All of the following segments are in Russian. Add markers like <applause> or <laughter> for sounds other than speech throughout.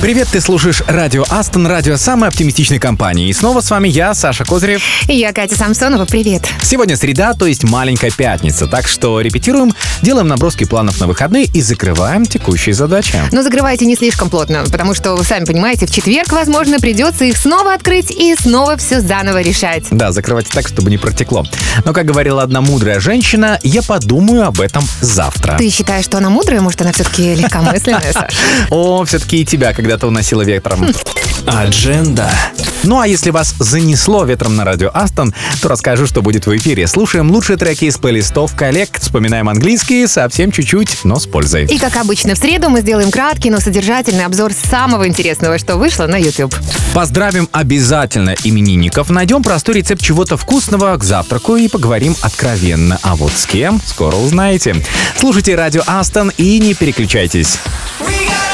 Привет, ты слушаешь радио Астон, радио самой оптимистичной компании. И снова с вами я, Саша Козырев. И я, Катя Самсонова, привет. Сегодня среда, то есть маленькая пятница, так что репетируем, делаем наброски планов на выходные и закрываем текущие задачи. Но закрывайте не слишком плотно, потому что, вы сами понимаете, в четверг, возможно, придется их снова открыть и снова все заново решать. Да, закрывайте так, чтобы не протекло. Но, как говорила одна мудрая женщина, я подумаю об этом завтра. Ты считаешь, что она мудрая? Может, она все-таки легкомысленная, <laughs> Саша? О, все-таки и тебя когда-то уносило ветром. Адженда. Ну а если вас занесло ветром на радио Астон, то расскажу, что будет в эфире. Слушаем лучшие треки из плейлистов коллег, вспоминаем английский совсем чуть-чуть, но с пользой. И, как обычно, в среду мы сделаем краткий, но содержательный обзор самого интересного, что вышло на YouTube. Поздравим обязательно именинников, найдем простой рецепт чего-то вкусного к завтраку и поговорим откровенно. А вот с кем, скоро узнаете. Слушайте радио Астон и не переключайтесь. We gotta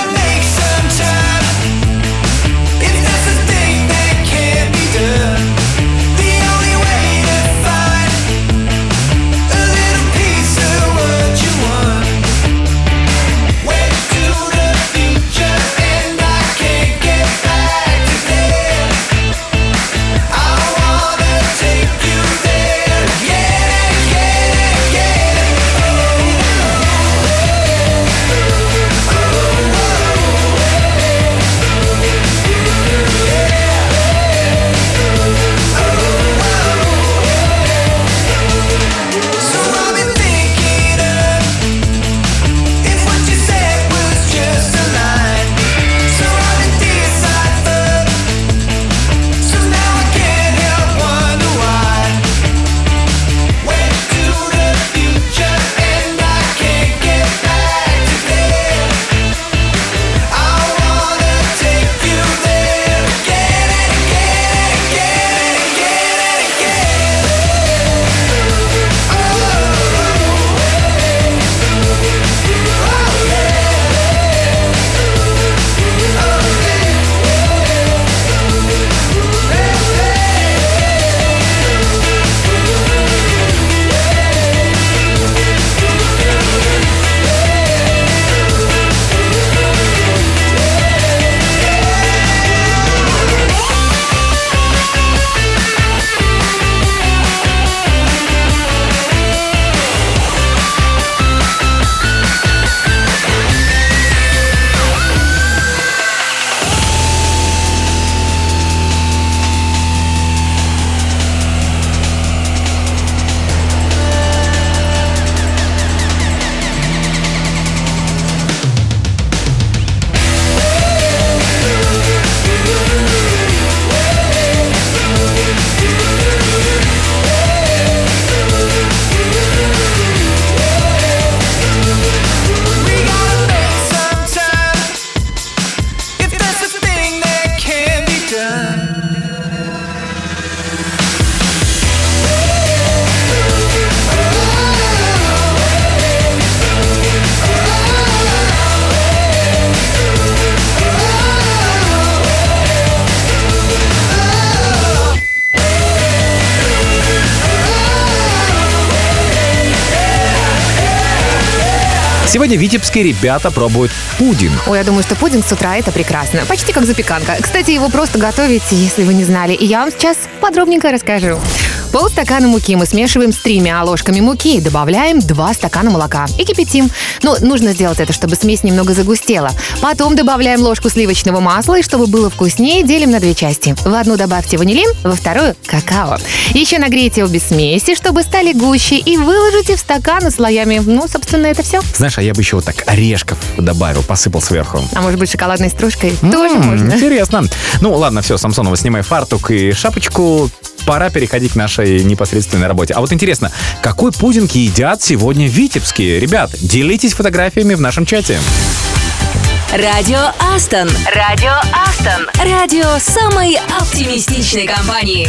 Витебские ребята пробуют пудинг. Ой, я думаю, что пудинг с утра это прекрасно. Почти как запеканка. Кстати, его просто готовить, если вы не знали. И я вам сейчас подробненько расскажу. Полстакана муки мы смешиваем с тремя ложками муки, добавляем 2 стакана молока и кипятим. Ну, нужно сделать это, чтобы смесь немного загустела. Потом добавляем ложку сливочного масла, и чтобы было вкуснее, делим на две части. В одну добавьте ванилин, во вторую – какао. Еще нагрейте обе смеси, чтобы стали гуще, и выложите в стаканы слоями. Ну, собственно, это все. Знаешь, а я бы еще вот так орешков добавил, посыпал сверху. А может быть, шоколадной стружкой? Тоже М, можно. Интересно. Ну ладно, все, Самсонова, снимай фартук и шапочку. Пора переходить к нашей непосредственной работе. А вот интересно, какой пудинг едят сегодня витебские? Ребят, делитесь фотографиями в нашем чате. Радио Астон. Радио Астон. Радио самой оптимистичной компании.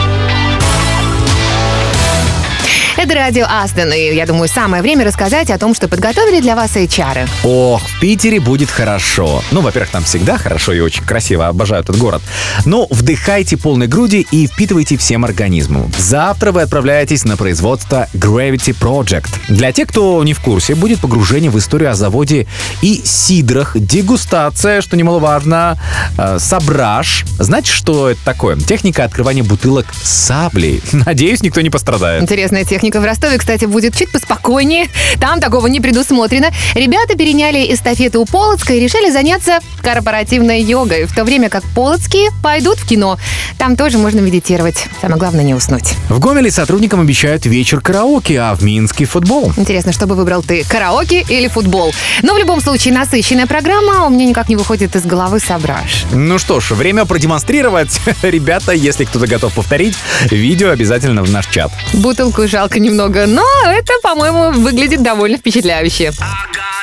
Это радио Астон, и я думаю, самое время рассказать о том, что подготовили для вас HR. Ох, в Питере будет хорошо. Ну, во-первых, там всегда хорошо и очень красиво, обожаю этот город. Но вдыхайте полной груди и впитывайте всем организмом. Завтра вы отправляетесь на производство Gravity Project. Для тех, кто не в курсе, будет погружение в историю о заводе и сидрах, дегустация, что немаловажно, э, сабраж. Знаете, что это такое? Техника открывания бутылок саблей. <laughs> Надеюсь, никто не пострадает. Интересная техника в Ростове, кстати, будет чуть поспокойнее. Там такого не предусмотрено. Ребята переняли эстафету у Полоцка и решили заняться корпоративной йогой, в то время как Полоцкие пойдут в кино. Там тоже можно медитировать. Самое главное не уснуть. В Гомеле сотрудникам обещают вечер караоке, а в Минске футбол. Интересно, что бы выбрал ты, караоке или футбол? Но в любом случае насыщенная программа, у меня никак не выходит из головы сображ. Ну что ж, время продемонстрировать. <laughs> Ребята, если кто-то готов повторить, видео обязательно в наш чат. Бутылку жалко немного, но это, по-моему, выглядит довольно впечатляюще. Yeah,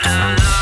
infamous.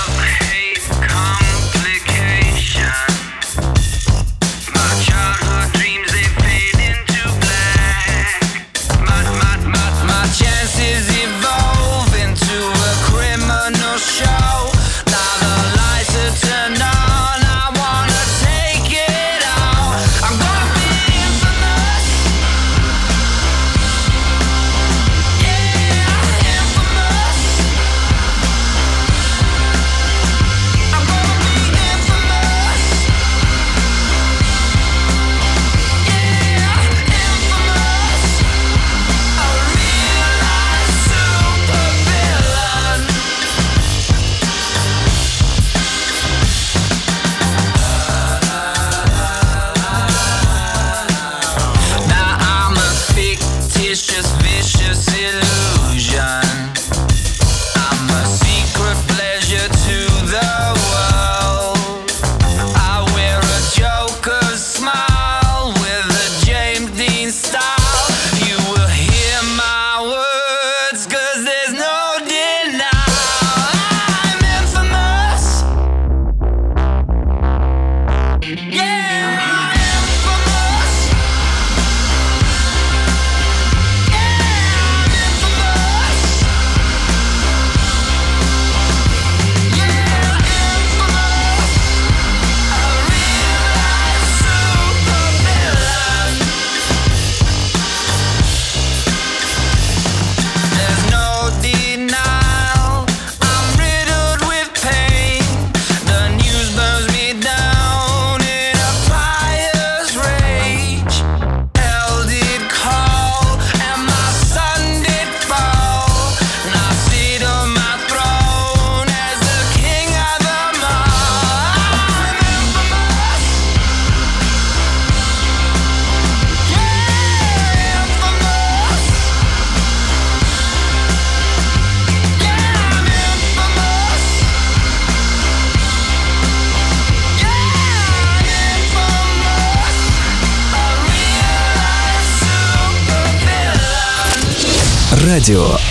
Радио.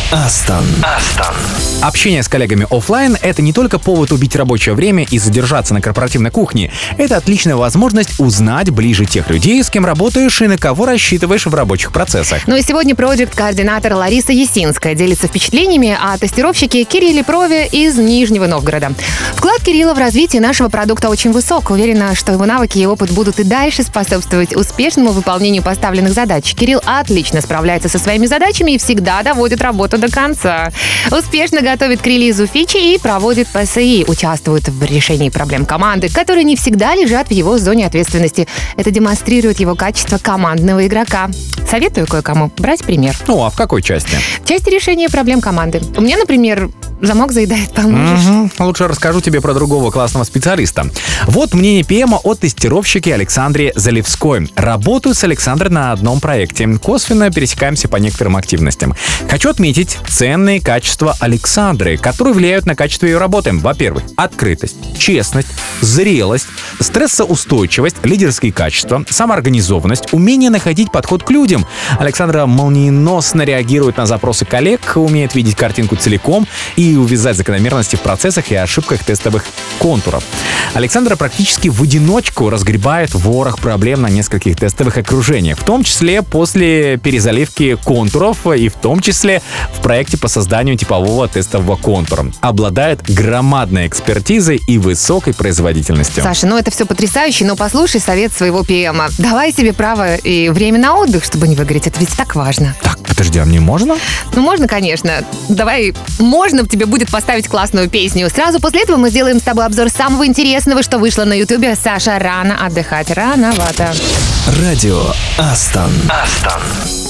Общение с коллегами оффлайн — это не только повод убить рабочее время и задержаться на корпоративной кухне. Это отличная возможность узнать ближе тех людей, с кем работаешь и на кого рассчитываешь в рабочих процессах. Ну и сегодня проект-координатор Лариса Есинская делится впечатлениями о тестировщике Кирилле Прове из Нижнего Новгорода. Вклад Кирилла в развитие нашего продукта очень высок. Уверена, что его навыки и опыт будут и дальше способствовать успешному выполнению поставленных задач. Кирилл отлично справляется со своими задачами и всегда доводит работу до конца. Успешно готовит к релизу фичи и проводит ПСИ. Участвует в решении проблем команды, которые не всегда лежат в его зоне ответственности. Это демонстрирует его качество командного игрока. Советую кое-кому брать пример. Ну, а в какой части? В части решения проблем команды. У меня, например, замок заедает, поможешь? Мгм. Лучше расскажу тебе про другого классного специалиста. Вот мнение ПМа о тестировщике Александре Залевской. Работаю с Александрой на одном проекте. Косвенно пересекаемся по некоторым активностям. Хочу отметить ценные качества Александры, которые влияют на качество ее работы. Во-первых, открытость, честность, зрелость, стрессоустойчивость, лидерские качества, самоорганизованность, умение находить подход к людям. Александра молниеносно реагирует на запросы коллег, умеет видеть картинку целиком и увязать закономерности в процессах и ошибках тестовых контуров. Александра практически в одиночку разгребает ворох проблем на нескольких тестовых окружениях, в том числе после перезаливки контуров и в том числе в проекте по созданию типового тестового контура. Обладает громадной экспертизой и высокой производительностью. Саша, ну это все потрясающе, но послушай совет своего ПМа. Давай себе право и время на отдых, чтобы не выгореть. Это ведь так важно. Так, подожди, а мне можно? Ну, можно, конечно. Давай, можно тебе будет поставить классную песню. Сразу после этого мы сделаем с тобой обзор самого интересного, что вышло на Ютубе. Саша, рано отдыхать, рановато. Радио Астон. I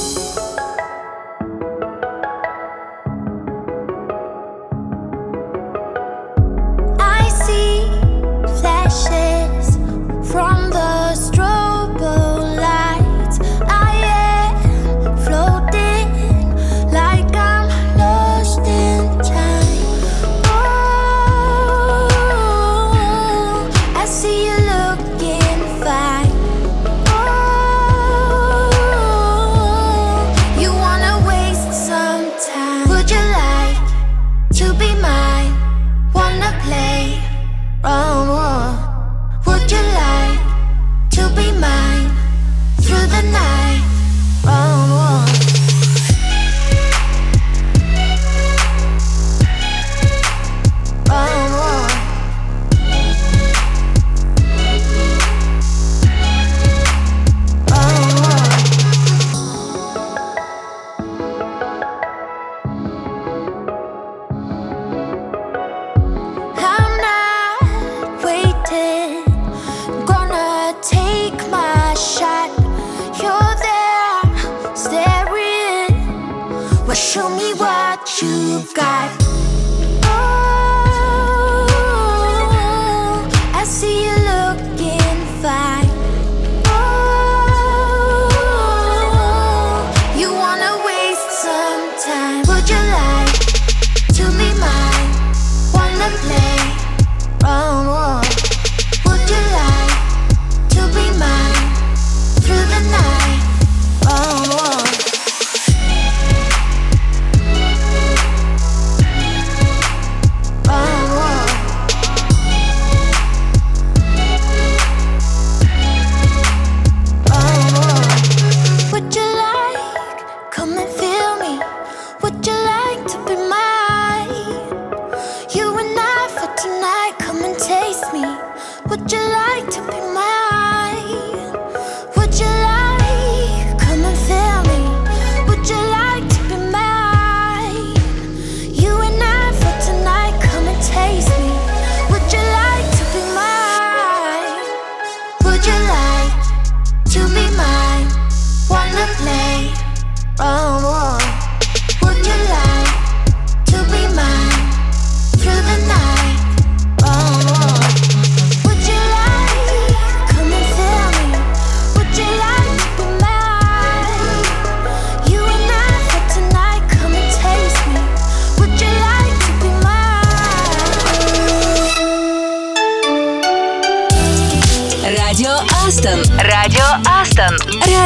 the night?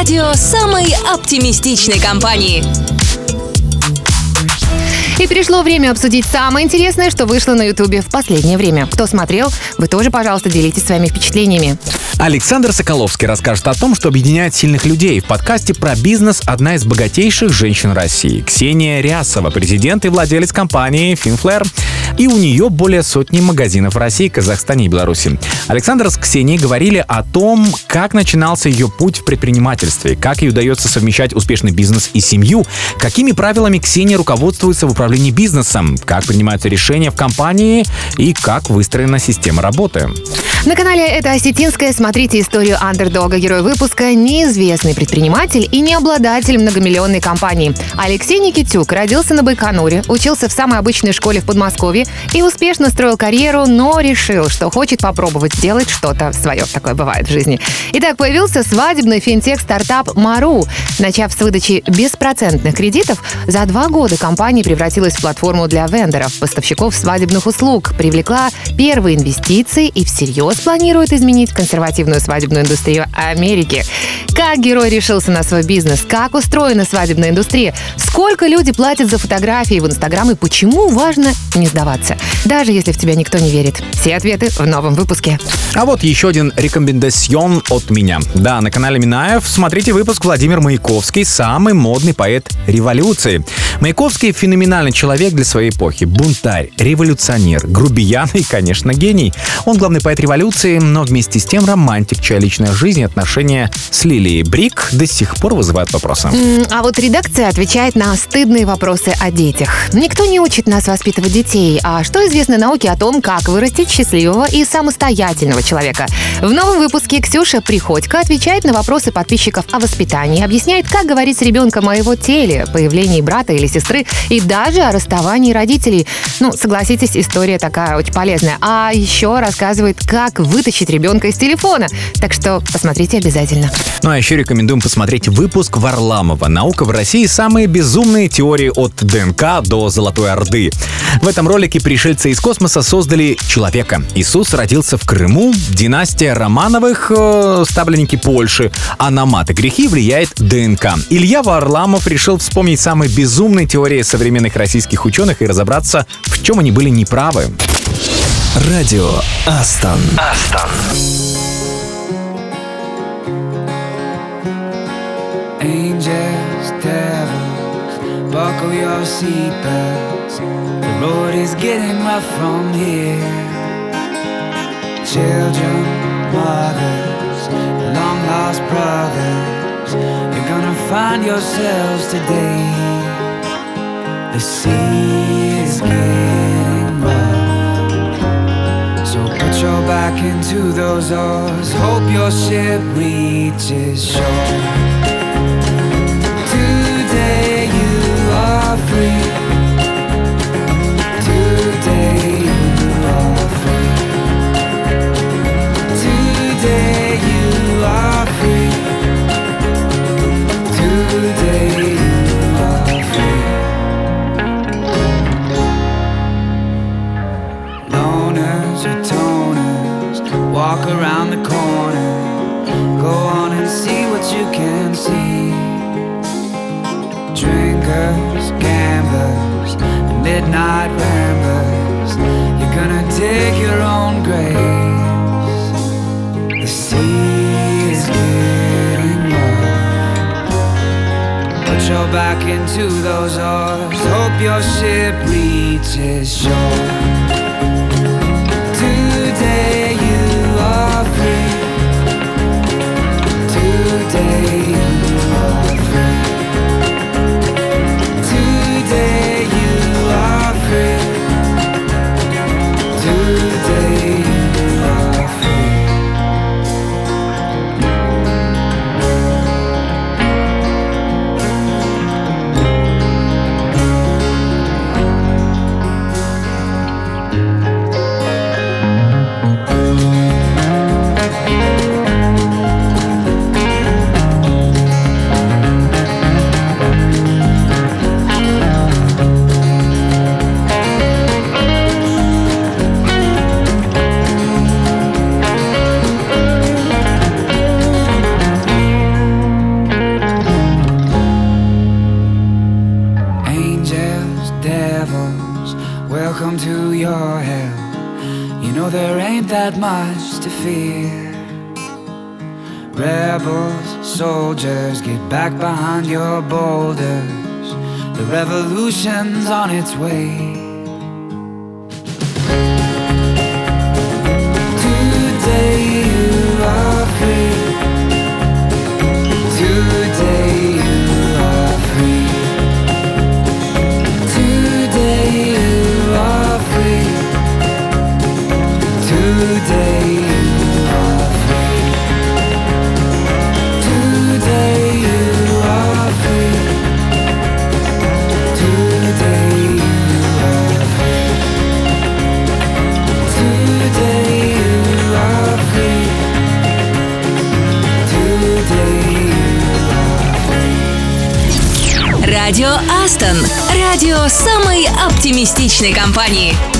Радио самой оптимистичной компании. И пришло время обсудить самое интересное, что вышло на Ютубе в последнее время. Кто смотрел, вы тоже, пожалуйста, делитесь своими впечатлениями. Александр Соколовский расскажет о том, что объединяет сильных людей. В подкасте про бизнес одна из богатейших женщин России. Ксения Рясова, президент и владелец компании Finflare. И у нее более сотни магазинов в России, Казахстане и Беларуси. Александр с Ксенией говорили о том, как начинался ее путь в предпринимательстве, как ей удается совмещать успешный бизнес и семью, какими правилами Ксения руководствуется в управлении бизнесом, как принимаются решения в компании и как выстроена система работы. На канале «Это осетинская» смотрите историю андердога. Герой выпуска – неизвестный предприниматель и не обладатель многомиллионной компании. Алексей Никитюк родился на Байконуре, учился в самой обычной школе в Подмосковье и успешно строил карьеру, но решил, что хочет попробовать сделать что-то свое. Такое бывает в жизни. Итак, появился свадебный финтех-стартап «Мару». Начав с выдачи беспроцентных кредитов, за два года компания превратилась в платформу для вендоров, поставщиков свадебных услуг, привлекла первые инвестиции и всерьез планирует изменить консервативную свадебную индустрию Америки. Как герой решился на свой бизнес? Как устроена свадебная индустрия? Сколько люди платят за фотографии в Инстаграм и почему важно не сдаваться? Даже если в тебя никто не верит. Все ответы в новом выпуске. А вот еще один рекомендацион от меня. Да, на канале Минаев смотрите выпуск Владимир Маяковский, самый модный поэт революции. Маяковский феноменальный человек для своей эпохи. Бунтарь, революционер, грубиян и, конечно, гений. Он главный поэт революции, но вместе с тем романтик, чья личная жизнь и отношения с Лилией Брик до сих пор вызывают вопросы. А вот редакция отвечает на стыдные вопросы о детях. Никто не учит нас воспитывать детей. А что известно науке о том, как вырастить счастливого и самостоятельного человека? В новом выпуске Ксюша Приходько отвечает на вопросы подписчиков о воспитании, объясняет, как говорить с ребенком о его теле, появлении брата или сестры и даже о расставании родителей. Ну, согласитесь, история такая очень полезная. А еще рассказывает, как вытащить ребенка из телефона. Так что посмотрите обязательно. Ну а еще рекомендуем посмотреть выпуск Варламова «Наука в России. Самые безумные теории от ДНК до Золотой Орды». В этом ролике пришельцы из космоса создали человека. Иисус родился в Крыму, династия Романовых, э, ставленники Польши, а на мат и грехи влияет ДНК. Илья Варламов решил вспомнить самые безумные теории современных российских ученых и разобраться, в чем они были неправы. Радио Астон. Angels, devils, buckle your seatbelts. The road is getting rough from here. Children, mothers, long lost brothers, you're gonna find yourselves today. The sea is getting rough. so back into those oars. Hope your ship reaches shore. Today you are free. Walk around the corner. Go on and see what you can see. Drinkers, gamblers, midnight ramblers. You're gonna dig your own graves. The sea is getting rough. Put your back into those oars. Hope your ship reaches shore. Rebels, soldiers, get back behind your boulders. The revolution's on its way. Today Астон. Радио самой оптимистичной компании.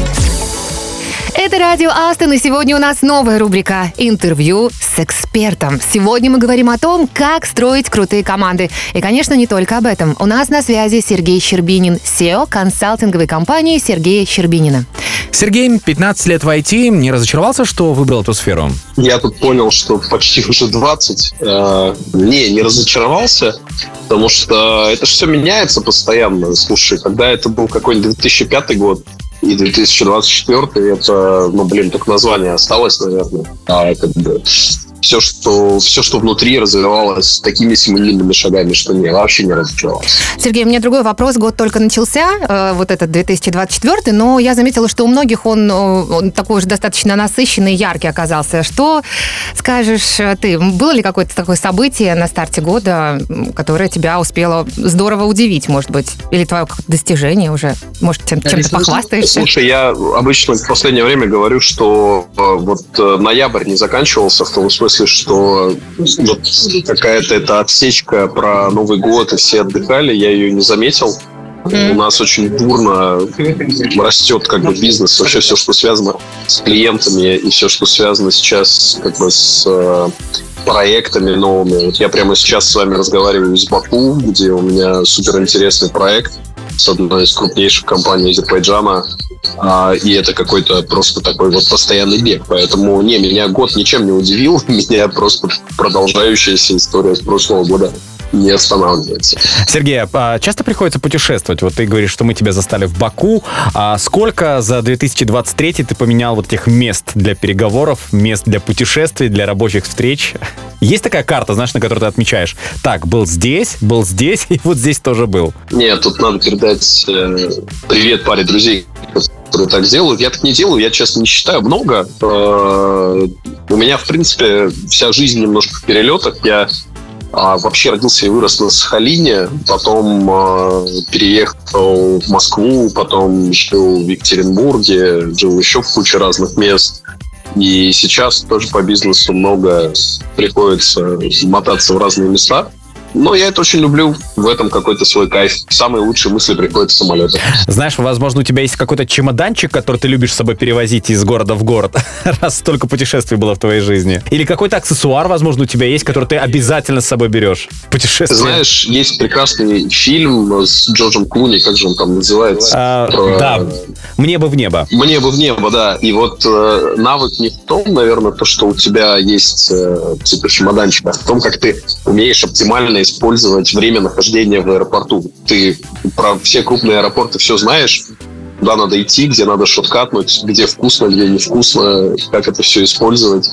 Это радио Астон, и сегодня у нас новая рубрика «Интервью с экспертом». Сегодня мы говорим о том, как строить крутые команды. И, конечно, не только об этом. У нас на связи Сергей Щербинин, SEO консалтинговой компании Сергея Щербинина. Сергей, 15 лет в IT, не разочаровался, что выбрал эту сферу? Я тут понял, что почти уже 20. Э, не, не разочаровался, потому что это все меняется постоянно. Слушай, когда это был какой-нибудь 2005 год, и 2024 это, ну, блин, только название осталось, наверное. А как бы все, что, все, что внутри развивалось такими семимильными шагами, что не, вообще не разочаровался. Сергей, у меня другой вопрос. Год только начался, э, вот этот 2024, но я заметила, что у многих он, э, он такой уже достаточно насыщенный, яркий оказался. Что скажешь э, ты? Было ли какое-то такое событие на старте года, которое тебя успело здорово удивить, может быть? Или твое какое-то достижение уже? Может, чем- чем-то похвастаешься? Слушай, я обычно в последнее время говорю, что вот ноябрь не заканчивался в том смысле, что вот какая-то эта отсечка про Новый год и все отдыхали, я ее не заметил. У нас очень бурно растет как бы бизнес, вообще все, что связано с клиентами и все, что связано сейчас как бы с э, проектами новыми. Вот я прямо сейчас с вами разговариваю из Баку, где у меня супер интересный проект с одной из крупнейших компаний Азербайджана. А, и это какой-то просто такой вот постоянный бег. Поэтому, не, меня год ничем не удивил. <laughs> Меня просто продолжающаяся история с прошлого года не останавливается. Сергей, а часто приходится путешествовать? Вот ты говоришь, что мы тебя застали в Баку. А сколько за 2023 ты поменял вот этих мест для переговоров, мест для путешествий, для рабочих встреч? Есть такая карта, знаешь, на которой ты отмечаешь? Так, был здесь, был здесь, <laughs> и вот здесь тоже был. Нет, тут надо передать э, привет паре друзей, которые так делают. Я так не делаю, я, честно, не считаю много. Э, у меня, в принципе, вся жизнь немножко в перелетах. Я а, вообще родился и вырос на Сахалине, потом э, переехал в Москву, потом жил в Екатеринбурге, жил еще в куче разных мест. И сейчас тоже по бизнесу много приходится мотаться в разные места. Но я это очень люблю, в этом какой-то свой кайф. Самые лучшие мысли приходят в самолете. Знаешь, возможно, у тебя есть какой-то чемоданчик, который ты любишь с собой перевозить из города в город, <laughs> раз столько путешествий было в твоей жизни. Или какой-то аксессуар, возможно, у тебя есть, который ты обязательно с собой берешь путешествие. знаешь, есть прекрасный фильм с Джорджем Клуни, как же он там называется? А, Про- да, мне бы в небо. Мне бы в небо, да. И вот э, навык не в том, наверное, то, что у тебя есть э, типа чемоданчик, а в том, как ты умеешь оптимально использовать время нахождения в аэропорту. Ты про все крупные аэропорты все знаешь, куда надо идти, где надо шоткатнуть, где вкусно, где невкусно, как это все использовать.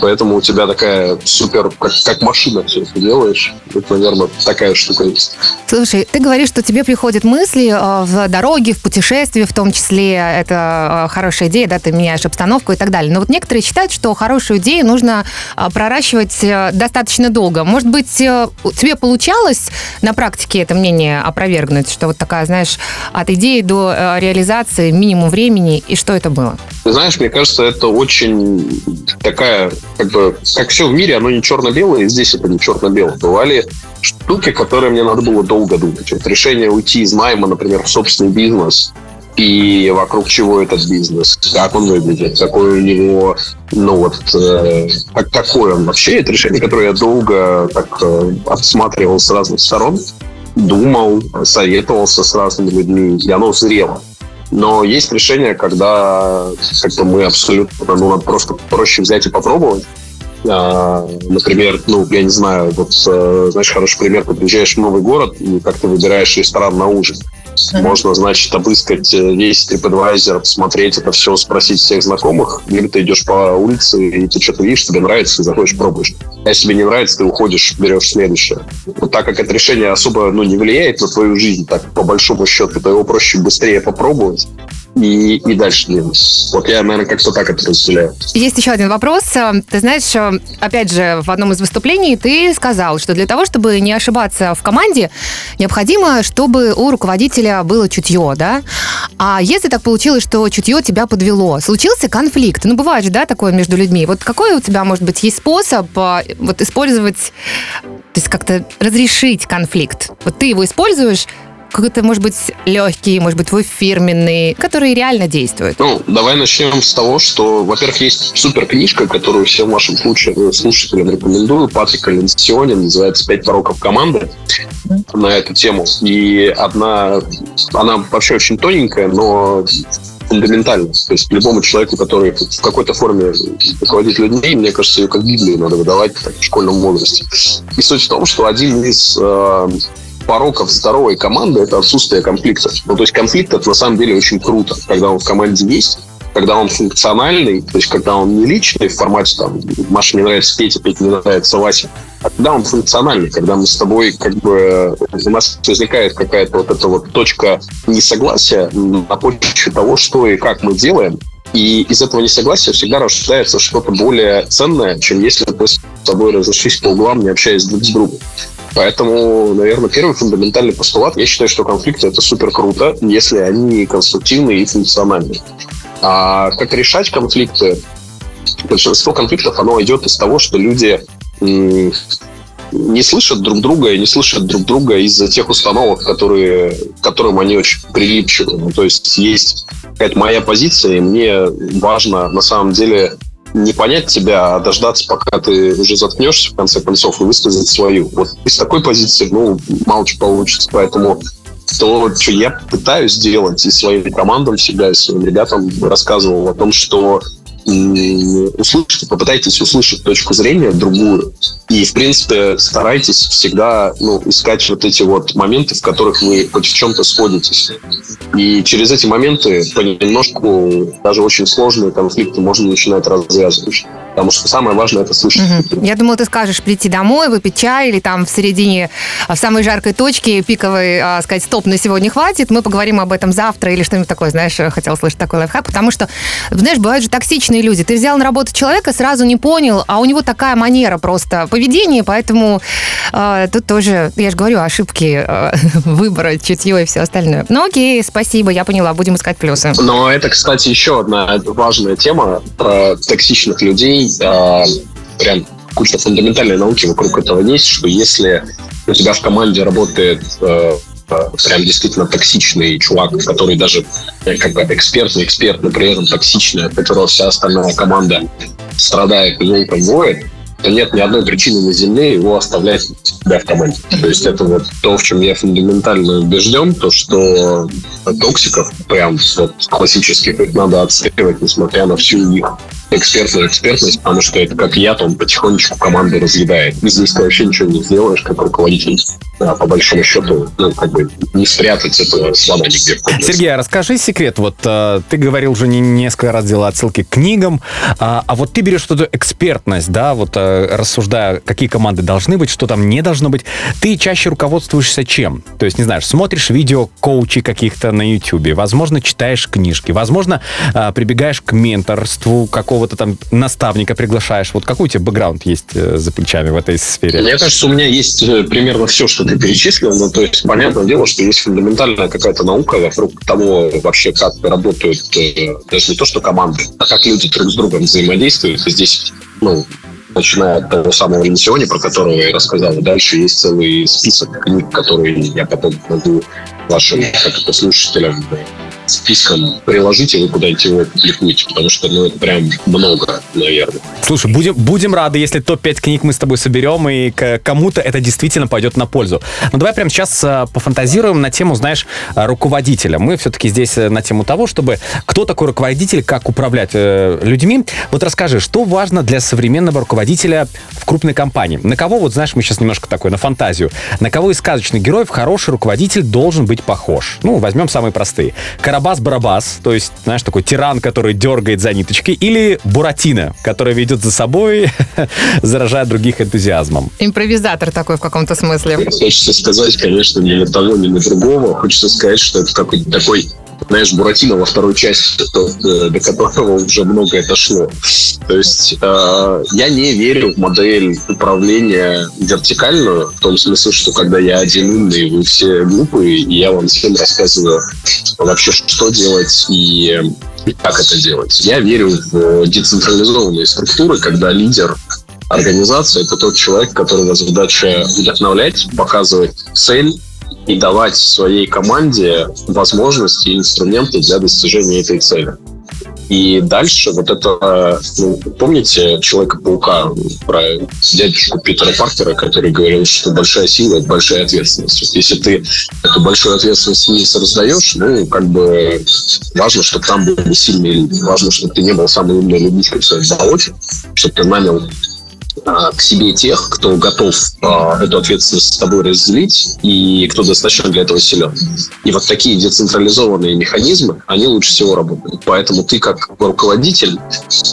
Поэтому у тебя такая супер, как, как машина все это делаешь. Это, наверное, такая штука есть. Слушай, ты говоришь, что тебе приходят мысли э, в дороге, в путешествии, в том числе это э, хорошая идея, да, ты меняешь обстановку и так далее. Но вот некоторые считают, что хорошую идею нужно э, проращивать достаточно долго. Может быть, тебе получалось на практике это мнение опровергнуть, что вот такая, знаешь, от идеи до реализации минимум времени, и что это было? Ты знаешь, мне кажется, это очень такая, как бы, как все в мире, оно не черно-белое, и здесь это не черно-белое. Бывали штуки, которые мне надо было долго думать. Вот решение уйти из найма, например, в собственный бизнес, и вокруг чего этот бизнес, как он выглядит, какой у него, ну вот, э, как, какой он вообще. Это решение, которое я долго так э, отсматривал с разных сторон, думал, советовался с разными людьми, и оно зрело. Но есть решения, когда как бы мы абсолютно, ну, надо просто проще взять и попробовать. А, например, ну, я не знаю, вот, э, знаешь, хороший пример, ты приезжаешь в новый город, и как ты выбираешь ресторан на ужин. Можно, значит, обыскать э, весь TripAdvisor, посмотреть это все, спросить всех знакомых. Либо ты идешь по улице, и ты что-то видишь, тебе нравится, и заходишь, пробуешь. А если тебе не нравится, ты уходишь, берешь следующее. Вот так как это решение особо ну, не влияет на твою жизнь, так по большому счету, то его проще быстрее попробовать и, и дальше двинуть. Вот я, наверное, как-то так это разделяю. Есть еще один вопрос. Ты знаешь, опять же, в одном из выступлений ты сказал, что для того, чтобы не ошибаться в команде, необходимо, чтобы у руководителя было чутье, да? А если так получилось, что чутье тебя подвело, случился конфликт, ну, бывает же, да, такое между людьми. Вот какой у тебя, может быть, есть способ а, вот использовать, то есть как-то разрешить конфликт? Вот ты его используешь, какой-то, может быть, легкий, может быть, твой фирменный, который реально действует. Ну, давай начнем с того, что, во-первых, есть супер книжка, которую всем вашим слуша- слушателям рекомендую. Патрика Ленсиони, называется «Пять пороков команды» на эту тему. И одна, она вообще очень тоненькая, но фундаментальная. То есть любому человеку, который в какой-то форме руководит людьми, мне кажется, ее как Библию надо выдавать так, в школьном возрасте. И суть в том, что один из э, пороков здоровой команды – это отсутствие конфликтов. Ну, то есть конфликт – это на самом деле очень круто, когда он в команде есть, когда он функциональный, то есть когда он не личный в формате там Маша не нравится Петя, Петя не нравится Вася, а когда он функциональный, когда мы с тобой как бы у нас возникает какая-то вот эта вот точка несогласия на почве того, что и как мы делаем, и из этого несогласия всегда рождается что-то более ценное, чем если мы с тобой разошлись по углам, не общаясь друг с другом. Поэтому, наверное, первый фундаментальный постулат, я считаю, что конфликты это супер круто, если они конструктивные и функциональные. А как решать конфликты? Большинство конфликтов, оно идет из того, что люди не слышат друг друга и не слышат друг друга из-за тех установок, которые, к которым они очень прилипчивы. Ну, то есть есть какая-то моя позиция, и мне важно на самом деле не понять тебя, а дождаться, пока ты уже заткнешься, в конце концов, и высказать свою. Вот из такой позиции, ну, мало что получится. Поэтому то, что я пытаюсь сделать и своим командам всегда, и своим ребятам рассказывал о том, что м, услышьте, попытайтесь услышать точку зрения другую. И, в принципе, старайтесь всегда ну, искать вот эти вот моменты, в которых вы хоть в чем-то сходитесь. И через эти моменты понемножку даже очень сложные конфликты можно начинать развязывать. Потому что самое важное это слышать. Мгм. Я думала, ты скажешь прийти домой, выпить чай или там в середине, в самой жаркой точке пиковой а, сказать, стоп, на сегодня хватит, мы поговорим об этом завтра или что-нибудь такое, знаешь, хотела слышать такой лайфхак, потому что, знаешь, бывают же токсичные люди. Ты взял на работу человека, сразу не понял, а у него такая манера просто поведения, поэтому э, тут тоже, я же говорю, ошибки э, <laughs> выбора, чутье и все остальное. Ну окей, спасибо, я поняла, будем искать плюсы. Но это, кстати, еще одна важная тема про токсичных людей. А, Прям куча фундаментальной науки вокруг этого есть, что если у тебя в команде работает э, э, прям действительно токсичный чувак, который даже э, как бы экспертный эксперт, но при этом токсичный, от которого вся остальная команда страдает и волком воет, то нет ни одной причины на Земле его оставлять у себя в команде. То есть это вот то, в чем я фундаментально убежден, то, что токсиков, прям вот классических, их надо отстреливать, несмотря на всю их экспертную экспертность, потому что это как яд, он потихонечку команду разъедает. Здесь ты вообще ничего не сделаешь, как руководитель. А по большому счету, ну, как бы не спрятать этого слова нигде. Сергей, а расскажи секрет. Вот э, ты говорил уже не, несколько раз делал отсылки к книгам, а, а вот ты берешь эту экспертность, да, вот э, рассуждая, какие команды должны быть, что там не должно быть. Ты чаще руководствуешься чем? То есть, не знаешь, смотришь видео коучей каких-то на YouTube, возможно, читаешь книжки, возможно, э, прибегаешь к менторству какого-то там наставника приглашаешь. Вот какой у тебя бэкграунд есть э, за плечами в этой сфере? Мне кажется, у меня есть э, примерно все, что ты перечислил. Ну, то есть, понятное дело, что есть фундаментальная какая-то наука вокруг того, вообще, как работают э, даже не то, что команды, а как люди друг с другом взаимодействуют. И здесь, ну, начиная от того самого Ленсиони, про которого я рассказал, дальше есть целый список книг, которые я потом могу вашим как это, слушателям списком приложите, вы куда-нибудь его публикуете, потому что, ну, это прям много, наверное. Слушай, будем, будем рады, если топ-5 книг мы с тобой соберем, и кому-то это действительно пойдет на пользу. Ну, давай прямо сейчас э, пофантазируем на тему, знаешь, э, руководителя. Мы все-таки здесь э, на тему того, чтобы кто такой руководитель, как управлять людьми. Вот расскажи, что важно для современного руководителя в крупной компании? На кого, вот знаешь, мы сейчас немножко такой, на фантазию, на кого из сказочных героев хороший руководитель должен быть похож? Ну, возьмем самые простые. Карабас-Барабас, то есть, знаешь, такой тиран, который дергает за ниточки, или Буратино, который ведет за собой, <laughs> заражая других энтузиазмом. Импровизатор такой в каком-то смысле. Хочется сказать, конечно, ни на того, ни на другого. Хочется сказать, что это какой-то такой знаешь, Буратино во второй части, э, до которого уже многое дошло. То есть э, я не верю в модель управления вертикальную, в том смысле, что когда я один умный, вы все глупые, и я вам всем рассказываю вообще, что делать и как это делать. Я верю в децентрализованные структуры, когда лидер организации это тот человек, которого задача вдохновлять, показывать цель и давать своей команде возможности и инструменты для достижения этой цели. И дальше вот это, ну, помните Человека-паука про дядюшку Питера Паркера, который говорил, что большая сила – это большая ответственность. Если ты эту большую ответственность не раздаешь, ну, как бы важно, чтобы там были сильные люди. Важно, чтобы ты не был самый умный людишкой в своем болоте, чтобы ты нанял к себе тех, кто готов а, эту ответственность с тобой разделить и кто достаточно для этого силен. И вот такие децентрализованные механизмы, они лучше всего работают. Поэтому ты как руководитель,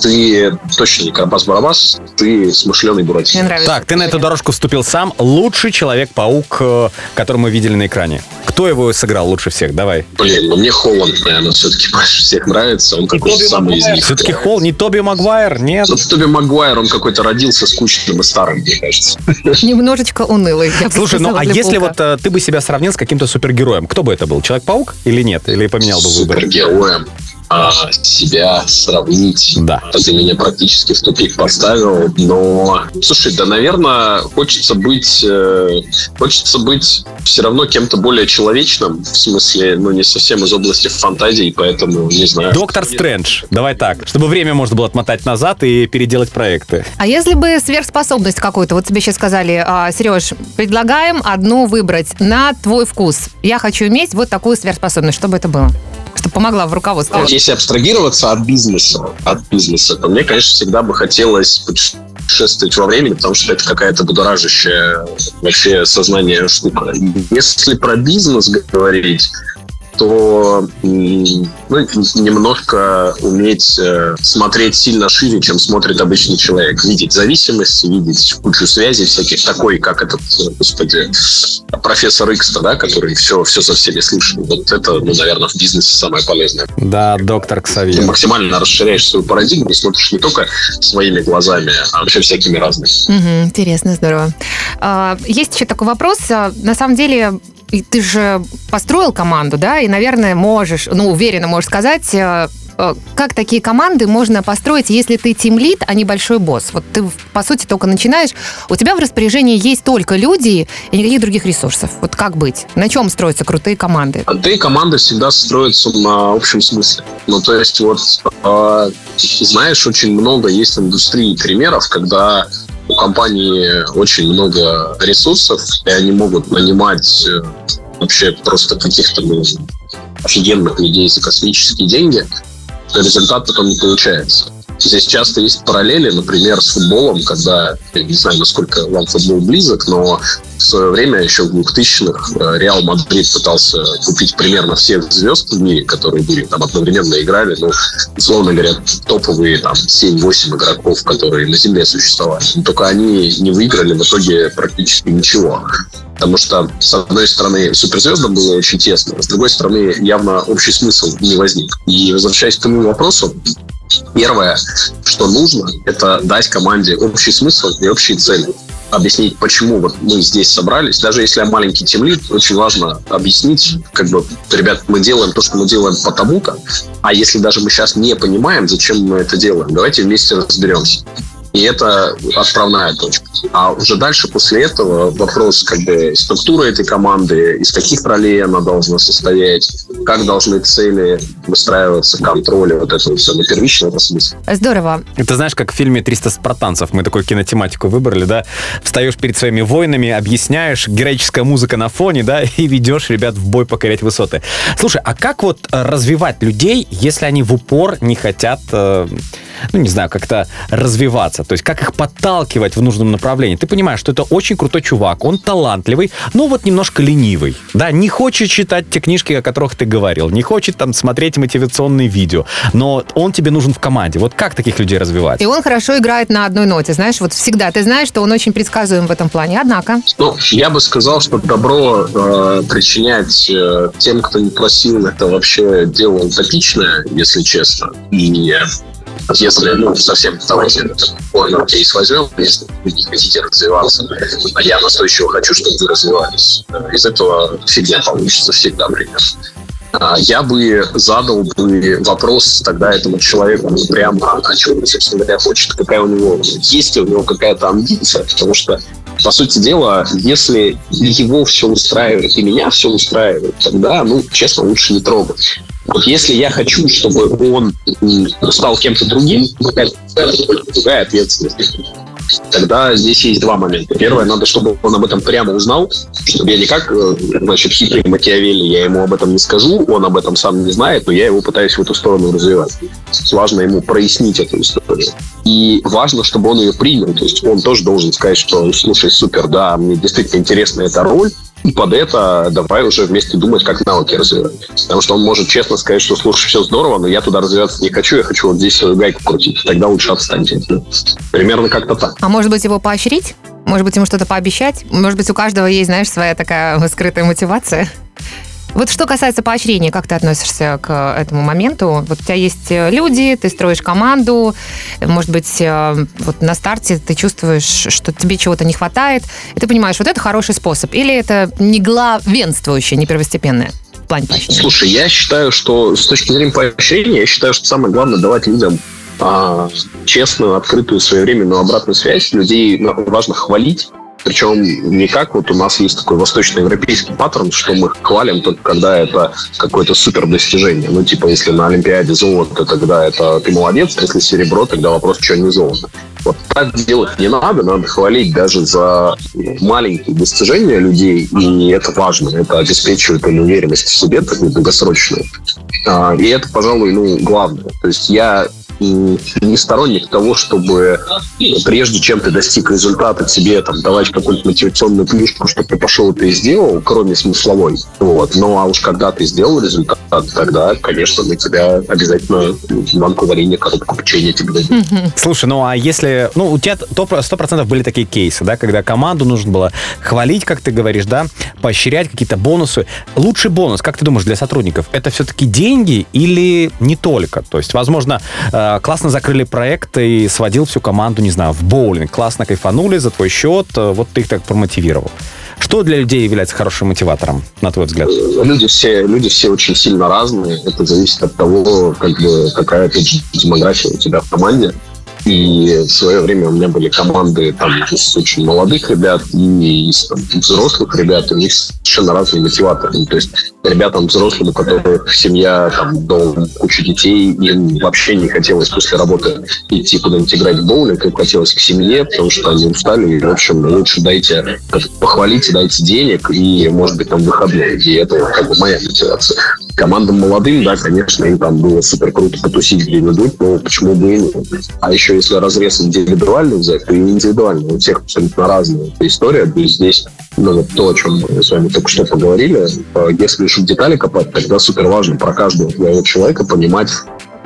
ты точно не Карабас-Барабас, ты смышленый Мне Буратино. нравится. Так, ты на эту дорожку вступил сам. Лучший Человек-паук, э, который мы видели на экране. Кто его сыграл лучше всех? Давай. Блин, ну мне Холланд, наверное, все-таки больше всех нравится. Он какой-то самый из них. Все-таки Холл, не Тоби Магуайр, нет. Ну, Тоби Магуайр, он какой-то родился скучным и старым, мне кажется. Немножечко унылый. я бы Слушай, ну а если паука. вот э, ты бы себя сравнил с каким-то супергероем, кто бы это был? Человек-паук или нет? Или поменял бы выбор? Супергероем а, себя сравнить. Да. Ты меня практически в тупик поставил, но... Слушай, да, наверное, хочется быть... э, хочется быть все равно кем-то более человечным, в смысле, ну, не совсем из области фантазии, поэтому, не знаю. Доктор Стрэндж. Давай так, чтобы время можно было отмотать назад и переделать проекты. А если бы сверхспособность какую-то, вот тебе сейчас сказали, а, Сереж, предлагаем одну выбрать на твой вкус. Я хочу иметь вот такую сверхспособность. Что бы это было? Чтобы помогла в руководстве. Если абстрагироваться от бизнеса, от бизнеса, то мне, конечно, всегда бы хотелось путешествовать во времени, потому что это какая-то будоражащая вообще сознание штука. Если про бизнес говорить, то ну, немножко уметь э, смотреть сильно шире, чем смотрит обычный человек. Видеть зависимости, видеть кучу связей всяких, такой, как этот, э, господи, профессор Икс, да, который все, все со всеми слышал. Вот это, ну, наверное, в бизнесе самое полезное. Да, доктор Ты Ксавьер. максимально расширяешь свою парадигму, смотришь не только своими глазами, а вообще всякими разными. Мгм, интересно, здорово. А, Есть еще такой вопрос. А, На самом деле, ты же построил команду, да, и, наверное, можешь, ну, уверенно можешь сказать, а, а, как такие команды можно построить, если ты тимлит, а не большой босс? Вот ты, по сути, только начинаешь, у тебя в распоряжении есть только люди и никаких других ресурсов. Вот как быть? На чем строятся крутые команды? Ты команда всегда строится на общем смысле. Ну, то есть, вот, э, знаешь, очень много есть индустрии примеров, когда у компании очень много ресурсов, и они могут нанимать э, вообще просто каких-то ну, офигенных людей за космические деньги, результат потом не получается. Здесь часто есть параллели, например, с футболом, когда, я не знаю, насколько вам футбол близок, но в свое время, еще в 2000-х, э, Реал Мадрид пытался купить примерно всех звезд в мире, которые были там одновременно играли, ну, условно говоря, топовые там 7-8 игроков, которые на Земле существовали. Но только они не выиграли в итоге практически ничего. Потому что, с одной стороны, суперзвездам было очень тесно, с другой стороны, явно общий смысл не возник. И возвращаясь к тому вопросу, Первое, что нужно, это дать команде общий смысл и общие цели. Объяснить, почему вот мы здесь собрались. Даже если я маленький темлит, очень важно объяснить, как бы, ребят, мы делаем то, что мы делаем потому-то, а если даже мы сейчас не понимаем, зачем мы это делаем, давайте вместе разберемся. И это отправная точка. А уже дальше после этого вопрос как бы структуры этой команды, из каких ролей она должна состоять, как должны цели выстраиваться, контроль, вот это все на первичном смысле. Здорово. Это знаешь, как в фильме «300 спартанцев». Мы такую кинотематику выбрали, да? Встаешь перед своими воинами, объясняешь, героическая музыка на фоне, да, <laughs> и ведешь ребят в бой покорять высоты. Слушай, а как вот э, развивать людей, если они в упор не хотят, э, ну, не знаю, как-то развиваться? То есть как их подталкивать в нужном направлении? Ты понимаешь, что это очень крутой чувак, он талантливый, но вот немножко ленивый, да, не хочет читать те книжки, о которых ты говорил, не хочет там смотреть мотивационные видео, но он тебе нужен в команде. Вот как таких людей развивать? И он хорошо играет на одной ноте, знаешь, вот всегда. Ты знаешь, что он очень предсказуем в этом плане. Однако, Ну, я бы сказал, что добро э, причинять э, тем, кто не просил, это вообще дело утопичное, если честно. И если, ну, совсем давайте порно кейс возьмем, если вы не хотите развиваться, а я настойчиво хочу, чтобы вы развивались. Из этого фигня получится всегда примерно. А, Я бы задал бы вопрос тогда этому человеку ну, прямо, о чем он, собственно говоря, хочет, какая у него, есть ли у него какая-то амбиция, потому что по сути дела, если его все устраивает и меня все устраивает, тогда, ну, честно, лучше не трогать. Вот если я хочу, чтобы он стал кем-то другим, какая-то другая ответственность, тогда здесь есть два момента. Первое, надо, чтобы он об этом прямо узнал, чтобы я не как, э, значит, хитрый Макиавелли, я ему об этом не скажу, он об этом сам не знает, но я его пытаюсь в эту сторону развивать. Важно ему прояснить эту историю. И важно, чтобы он ее принял. То есть он тоже должен сказать, что, слушай, супер, да, мне действительно интересна эта роль, и под это давай уже вместе думать, как навыки развивать. Потому что он может честно сказать, что слушай, все здорово, но я туда развиваться не хочу, я хочу вот здесь свою гайку крутить. Тогда лучше отстаньте. Примерно как-то так. а может быть его поощрить? Может быть ему что-то пообещать? Может быть у каждого есть, знаешь, своя такая скрытая мотивация? Вот что касается поощрения, как ты относишься к этому моменту? Вот у тебя есть э, люди, ты строишь команду, может быть, э, вот на старте ты чувствуешь, что тебе чего-то не хватает, и ты понимаешь, вот это хороший способ, или это не главенствующее, не первостепенное в плане поощрения? Слушай, я считаю, что с точки зрения поощрения, я считаю, что самое главное давать людям а, честную, открытую, своевременную обратную связь. Людей важно хвалить. Причем не как вот у нас есть такой восточноевропейский паттерн, что мы хвалим только когда это какое-то супер достижение. Ну, типа, если на Олимпиаде золото, тогда это ты молодец, если серебро, тогда вопрос, что не золото. Вот так делать не надо, надо хвалить даже за маленькие достижения людей, и это важно, это обеспечивает им уверенность в себе, такую долгосрочную. А, И это, пожалуй, ну, главное. То есть я не сторонник того, чтобы прежде чем ты достиг результата, тебе там давать какую-нибудь мотивационную книжку, чтобы ты пошел это и сделал, кроме смысловой. Вот. Ну а уж когда ты сделал результат, тогда, конечно, мы тебя обязательно банку варенья, коробку печенья тебе дадим. Слушай, ну а если... Ну, у тебя сто процентов были такие кейсы, да, когда команду нужно было хвалить, как ты говоришь, да, поощрять какие-то бонусы. Лучший бонус, как ты думаешь, для сотрудников, это все-таки деньги или не только? То есть, возможно, э, классно закрыли проект и сводил всю команду, не знаю, в боулинг, классно кайфанули за твой счет, э, вот ты их так промотивировал. Что для людей является хорошим мотиватором, на твой взгляд? Люди все, люди все очень сильно разные. Это зависит от того, как бы, какая опять демография у тебя в команде. И в свое время у меня были команды там, из очень молодых ребят и из там, взрослых ребят. У них совершенно разные мотиваторы. Ну, То есть ребятам взрослым, у которых семья, там, дом, куча детей, им вообще не хотелось после работы идти куда-нибудь играть в боулинг, им хотелось к семье, потому что они устали. И, в общем, лучше дайте, похвалите, дайте денег и, может быть, там выходные. И это как бы моя мотивация. Командам молодым, да, конечно, им там было супер круто потусить где-нибудь, но почему бы и нет. А еще если разрез индивидуальный взять, то и индивидуальный. У всех абсолютно разная история. И здесь ну, вот то, о чем мы с вами только что поговорили, э, если лишь в детали копать, тогда супер важно про каждого твоего человека понимать,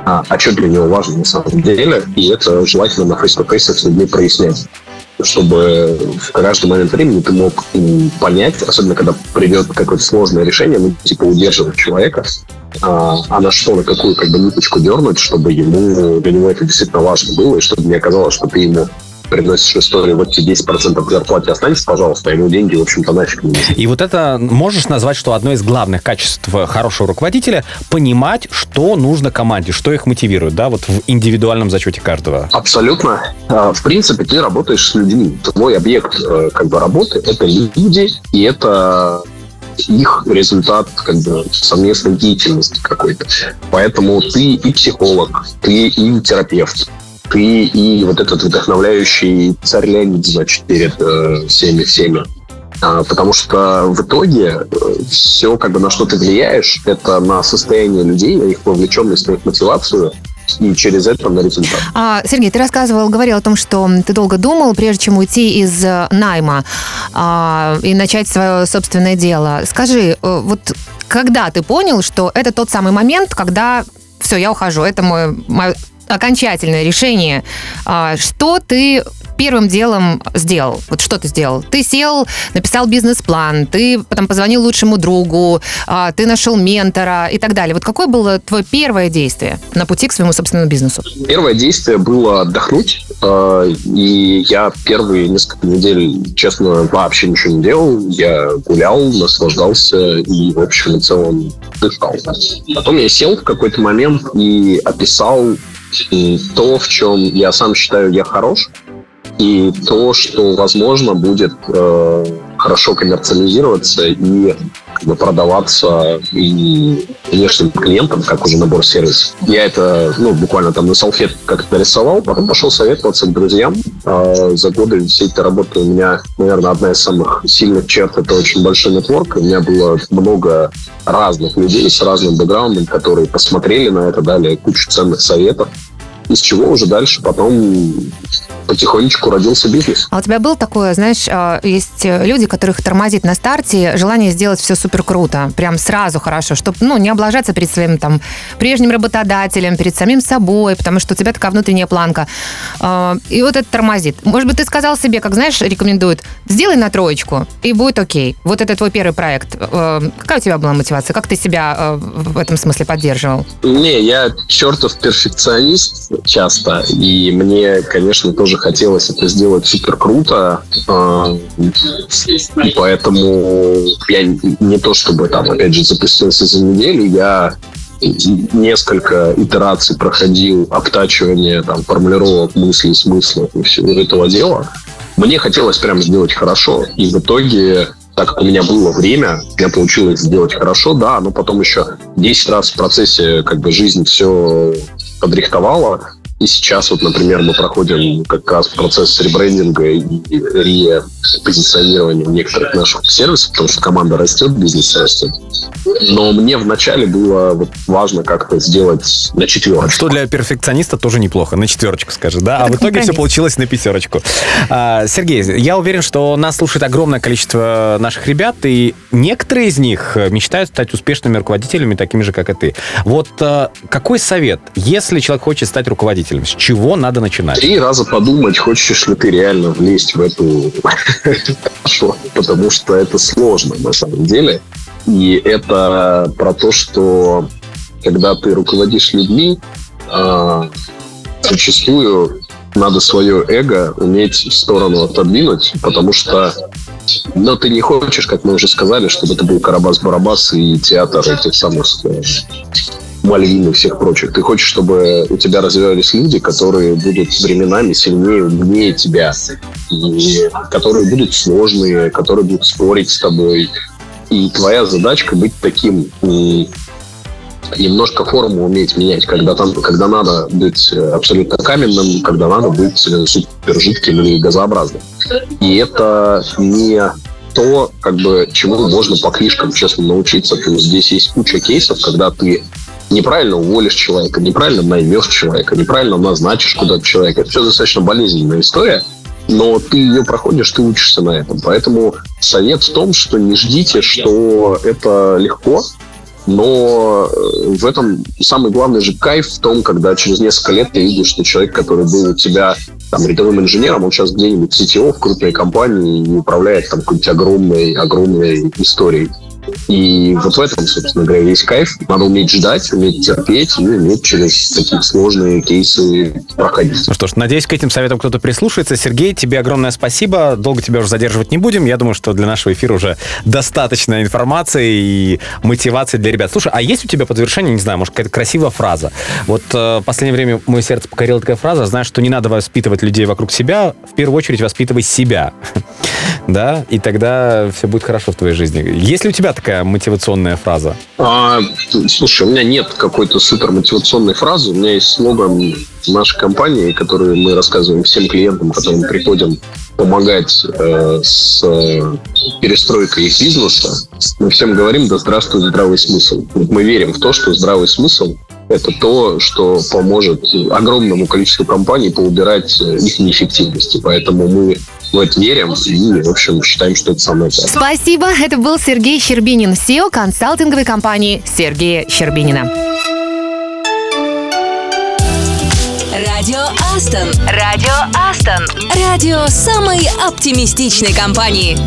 а, а что для него важно на самом деле, и это желательно на фейс-то-фейсах с людьми прояснять чтобы в каждый момент времени ты мог понять, особенно когда придет какое-то сложное решение, ну, типа удерживать человека, а, а на что, на какую как бы ниточку дернуть, чтобы ему, для него это действительно важно было, и чтобы не оказалось, что ты ему приносишь историю, вот тебе 10% к зарплате останется, пожалуйста, а ему деньги, в общем-то, нафиг не нужны. И вот это можешь назвать, что одно из главных качеств хорошего руководителя – понимать, что нужно команде, что их мотивирует, да, вот в индивидуальном зачете каждого. Абсолютно. А, В принципе, ты работаешь с людьми. Твой объект э, как бы работы – это люди, и это их результат как бы совместной деятельности какой-то. Поэтому ты и психолог, ты и терапевт, ты и вот этот вдохновляющий царь Леонид, значит, перед э, всеми всеми. А, потому что в итоге все, как бы на что ты влияешь, это на состояние людей, на их вовлеченность, на их мотивацию, и через это на результат. А, Сергей, ты рассказывал, говорил о том, что ты долго думал, прежде чем уйти из э, найма а, и начать свое собственное дело. Скажи, э, вот когда ты понял, что это тот самый момент, когда все, я ухожу, это мое, мое окончательное решение. А, Что ты первым делом сделал? Вот что ты сделал? Ты сел, написал бизнес-план, ты потом позвонил лучшему другу, а, ты нашел ментора и так далее. Вот какое было твое первое действие на пути к своему собственному бизнесу? Первое действие было отдохнуть, э, и я первые несколько недель, честно, вообще ничего не делал. Я гулял, наслаждался и, в общем и целом, дышал. Потом я сел в какой-то момент и описал то, в чем я сам считаю я хорош, и то, что, возможно, будет э, хорошо коммерциализироваться и продаваться и внешним клиентам, как уже набор сервисов. Я это, ну, буквально там на салфетке как-то нарисовал, потом пошел советоваться к друзьям. А за годы всей этой работы у меня, наверное, одна из самых сильных черт – это очень большой нетворк. У меня было много разных людей с разным бэкграундом, которые посмотрели на это, дали кучу ценных советов из чего уже дальше потом потихонечку родился бизнес. А у тебя было такое, знаешь, а, есть люди, которых тормозит на старте желание сделать все супер круто, прям сразу хорошо, чтобы, ну, не облажаться перед своим там прежним работодателем, перед самим собой, потому что у тебя такая внутренняя планка. А, И вот это тормозит. Может быть, ты сказал себе, как, знаешь, рекомендуют, сделай на троечку, и будет окей. Вот это твой первый проект. А, Какая у тебя была мотивация? Как ты себя в этом смысле поддерживал? Не, я чертов перфекционист часто, и мне, конечно, тоже хотелось это сделать супер круто, а, и поэтому я не то чтобы там, опять же, запустился за неделю, я несколько итераций проходил обтачивание там формулировок мыслей, смыслов и всего этого дела. Мне хотелось прям сделать хорошо, и в итоге так как у меня было время, меня получилось сделать хорошо, да, но потом еще 10 раз в процессе как бы жизнь все подрихтовала. И сейчас вот, например, мы проходим как раз процесс ребрендинга и репозиционирования некоторых наших сервисов, потому что команда растет, бизнес растет. Но мне вначале было вот важно как-то сделать на четверочку. Что для перфекциониста тоже неплохо. На четверочку, скажи, да? А в итоге все получилось на пятерочку. А, Сергей, я уверен, что нас слушает огромное количество наших ребят, и некоторые из них мечтают стать успешными руководителями, такими же, как и ты. Вот э, какой совет, если человек хочет стать руководителем, с чего надо начинать? Три раза подумать, хочешь ли ты реально влезть в эту <laughs> потому что это сложно на самом деле. И это про то, что когда ты руководишь людьми, а, зачастую надо свое эго уметь в сторону отодвинуть, потому что но ты не хочешь, как мы уже сказали, чтобы это был Карабас-Барабас и театр этих самых Мальвин и всех прочих. Ты хочешь, чтобы у тебя развивались люди, которые будут временами сильнее, умнее тебя, и которые будут сложные, которые будут спорить с тобой. И твоя задачка быть таким немножко форму уметь менять, когда там, когда надо быть э, абсолютно каменным, когда надо быть э, супер жидким или газообразным. И это не то, как бы, чему можно по книжкам, честно, научиться. Есть здесь есть куча кейсов, когда ты неправильно уволишь человека, неправильно наймешь человека, неправильно назначишь куда-то человека. Это все достаточно болезненная история, но ты ее проходишь, ты учишься на этом. Поэтому совет в том, что не ждите, что это легко, но э, в этом самый главный же кайф в том, когда через несколько лет ты видишь, что человек, который был у тебя там рядовым инженером, он сейчас где-нибудь CTO в крупной компании и управляет там какой-нибудь огромной, огромной историей. И вот в этом, собственно говоря, весь кайф. Надо уметь ждать, уметь терпеть и уметь через такие сложные кейсы проходить. Ну что ж, надеюсь, к этим советам кто-то прислушается. Сергей, тебе огромное спасибо. Долго тебя уже задерживать не будем. Я думаю, что для нашего эфира уже достаточно информации и мотивации для ребят. Слушай, а есть у тебя под завершение, не знаю, может, какая-то красивая фраза? Вот э, последнее время мое сердце покорила такая фраза, знаешь, что не надо воспитывать людей вокруг себя, в первую очередь воспитывай себя. Да, и тогда все будет хорошо в твоей жизни. Есть ли у тебя такая мотивационная фраза? А, слушай, у меня нет какой-то супер мотивационной фразы. У меня есть слоган нашей компании, который мы рассказываем всем клиентам, которым приходим помогать э, с э, перестройкой их бизнеса. Мы всем говорим, да здравствует здравый смысл. Мы верим в то, что здравый смысл это то, что поможет огромному количеству компаний поубирать э, их неэффективности. Поэтому мы в это верим и, в общем, считаем, что это самое главное. Спасибо. Это был Сергей Щербинин, SEO консалтинговой компании Сергея Щербинина. Радио Астон. Радио Астон. Радио самой оптимистичной компании.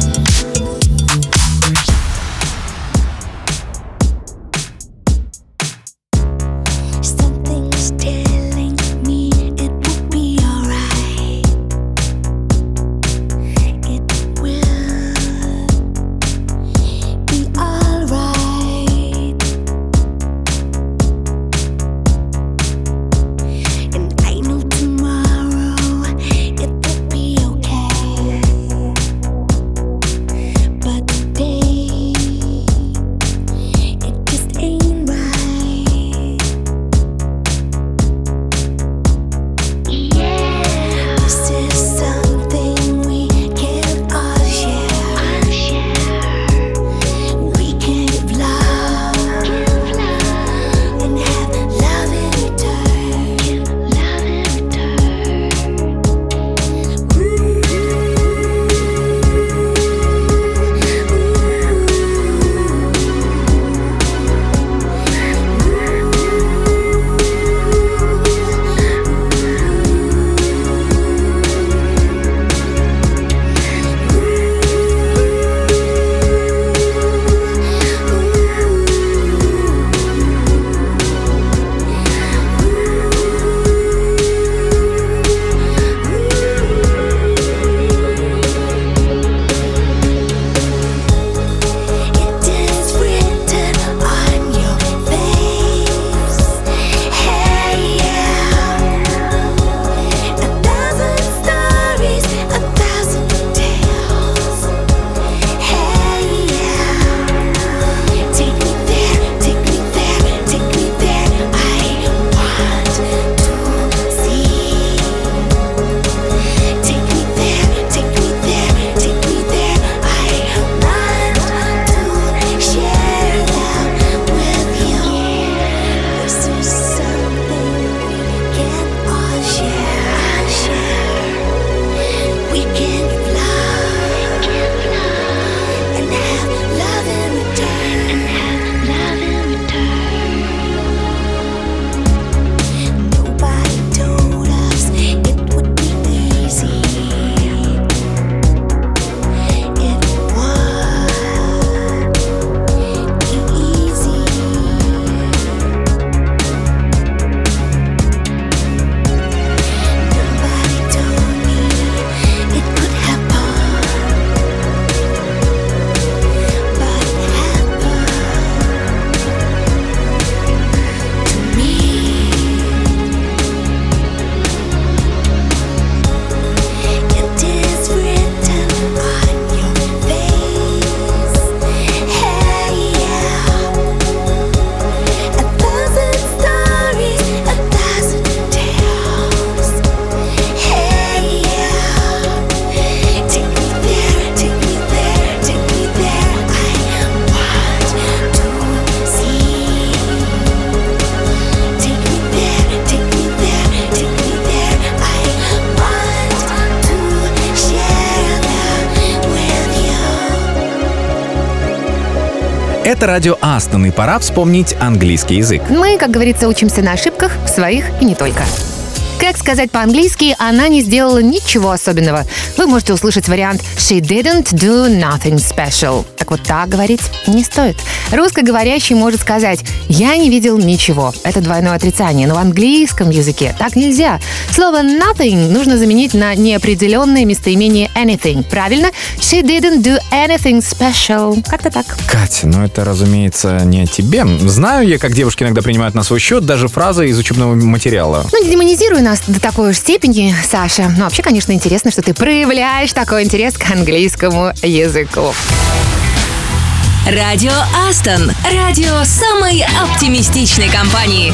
Это радио Астон, и пора вспомнить английский язык. Мы, как говорится, учимся на ошибках, своих и не только. Как сказать по-английски, она не сделала ничего особенного. Вы можете услышать вариант «She didn't do nothing special». Так вот так говорить не стоит. Русскоговорящий может сказать «Я не видел ничего». Это двойное отрицание, но в английском языке так нельзя. Слово «nothing» нужно заменить на неопределенное местоимение «anything». Правильно? «She didn't do anything special». Как-то так. Катя, ну это, разумеется, не о тебе. Знаю я, как девушки иногда принимают на свой счет даже фразы из учебного материала. Ну, не демонизируй нас до такой уж степени, Саша. Но вообще, конечно, интересно, что ты проявляешь такой интерес к английскому языку. Радио Астон. Радио самой оптимистичной компании.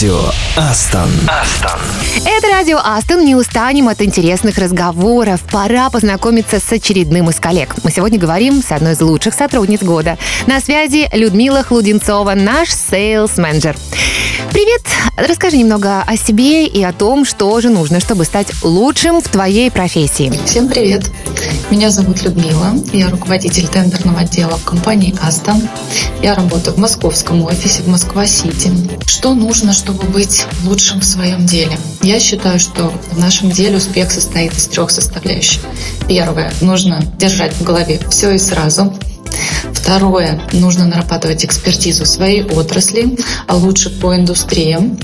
Радио Aston. Это радио Aston. Не устанем от интересных разговоров. Пора познакомиться с очередным из коллег. Мы сегодня говорим с одной из лучших сотрудниц года. На связи Людмила Хлуденцова, наш sales-менеджер. Привет! Расскажи немного о себе и о том, что же нужно, чтобы стать лучшим в твоей профессии. Всем привет! Меня зовут Людмила, я руководитель тендерного отдела в компании Aston. Я работаю в московском офисе в Москва-Сити. Что нужно, чтобы быть лучшим в своем деле? Я считаю, что в нашем деле успех состоит из трех составляющих. Первое, нужно держать в голове все и сразу. Второе, нужно нарабатывать экспертизу своей отрасли, а лучше по индустриям.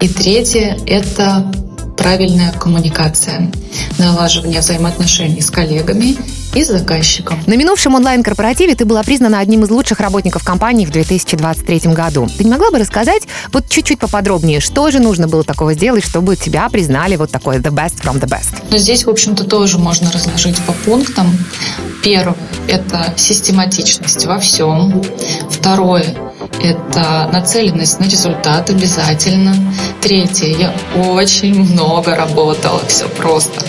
И третье, это правильная коммуникация, налаживание взаимоотношений с коллегами и заказчиком. На минувшем онлайн-корпоративе ты была признана одним из лучших работников компании в 2023 году. Ты не могла бы рассказать вот чуть-чуть поподробнее, что же нужно было такого сделать, чтобы тебя признали вот такой the best from the best? Но здесь, в общем-то, тоже можно разложить по пунктам. Первое – это систематичность во всем. Второе Это нацеленность на результат обязательно. Третье. Я очень много работала. Все просто.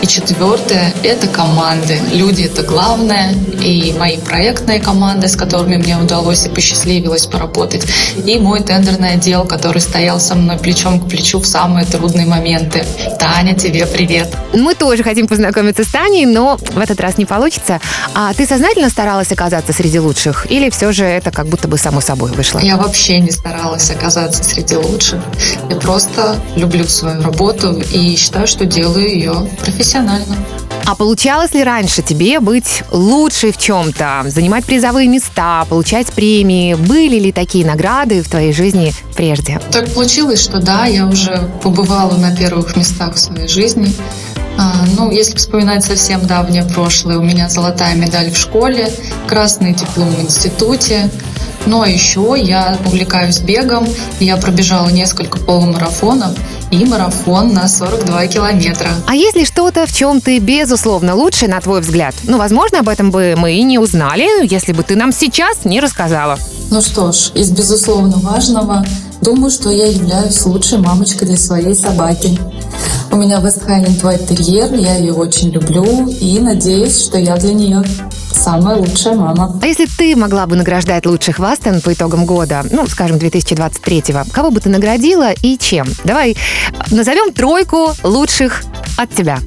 И четвертое – это команды. Люди – это главное. И мои проектные команды, с которыми мне удалось и посчастливилось поработать. И мой тендерный отдел, который стоял со мной плечом к плечу в самые трудные моменты. Таня, тебе привет. Мы тоже хотим познакомиться с Таней, но в этот раз не получится. А ты сознательно старалась оказаться среди лучших? Или все же это как будто бы само собой вышло? Я вообще не старалась оказаться среди лучших. Я просто люблю свою работу и считаю, что делаю ее профессионально. А получалось ли раньше тебе быть лучшей в чем-то, занимать призовые места, получать премии? Были ли такие награды в твоей жизни прежде? Так получилось, что да, я уже побывала на первых местах в своей жизни. А, Ну, если вспоминать совсем давнее прошлое, у меня золотая медаль в школе, красный диплом в институте. Ну, а еще я увлекаюсь бегом. Я пробежала несколько полумарафонов и марафон на 42 километра. А есть ли что-то, в чем ты, безусловно, лучше, на твой взгляд? Ну, возможно, об этом бы мы и не узнали, если бы ты нам сейчас не рассказала. Ну что ж, из безусловно важного, думаю, что я являюсь лучшей мамочкой для своей собаки. У меня вестхайнинг Твайт Терьер, я ее очень люблю и надеюсь, что я для нее самая лучшая мама. А если ты могла бы награждать лучших в Астон по итогам года, ну, скажем, 2023-го, кого бы ты наградила и чем? Давай э, назовем тройку лучших от тебя.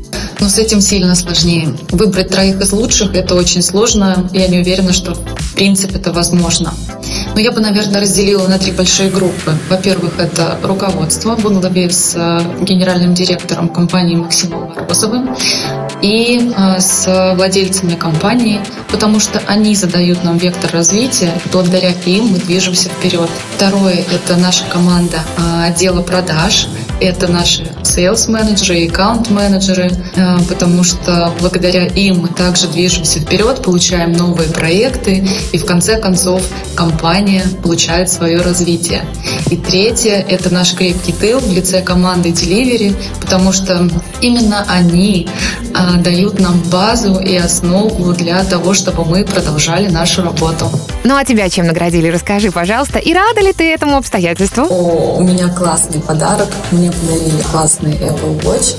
Но с этим сильно сложнее. Выбрать троих из лучших – это очень сложно. Я не уверена, что в принципе это возможно. Но я бы, наверное, разделила на три большие группы. Во-первых, это руководство во главе с э, генеральным директором компании Максимом Морозовым и э, с владельцами компании, потому что они задают нам вектор развития, благодаря им мы движемся вперед. Второе – это наша команда э, отдела продаж, это наши sales менеджеры и аккаунт менеджеры, потому что благодаря им мы также движемся вперед, получаем новые проекты и в конце концов компания получает свое развитие. И третье – это наш крепкий тыл в лице команды Delivery, потому что именно они дают нам базу и основу для того, чтобы мы продолжали нашу работу. Ну, а тебя чем наградили? Расскажи, пожалуйста. И рада ли ты этому обстоятельству? О, у меня классный подарок. Мне подарили классный Apple Watch.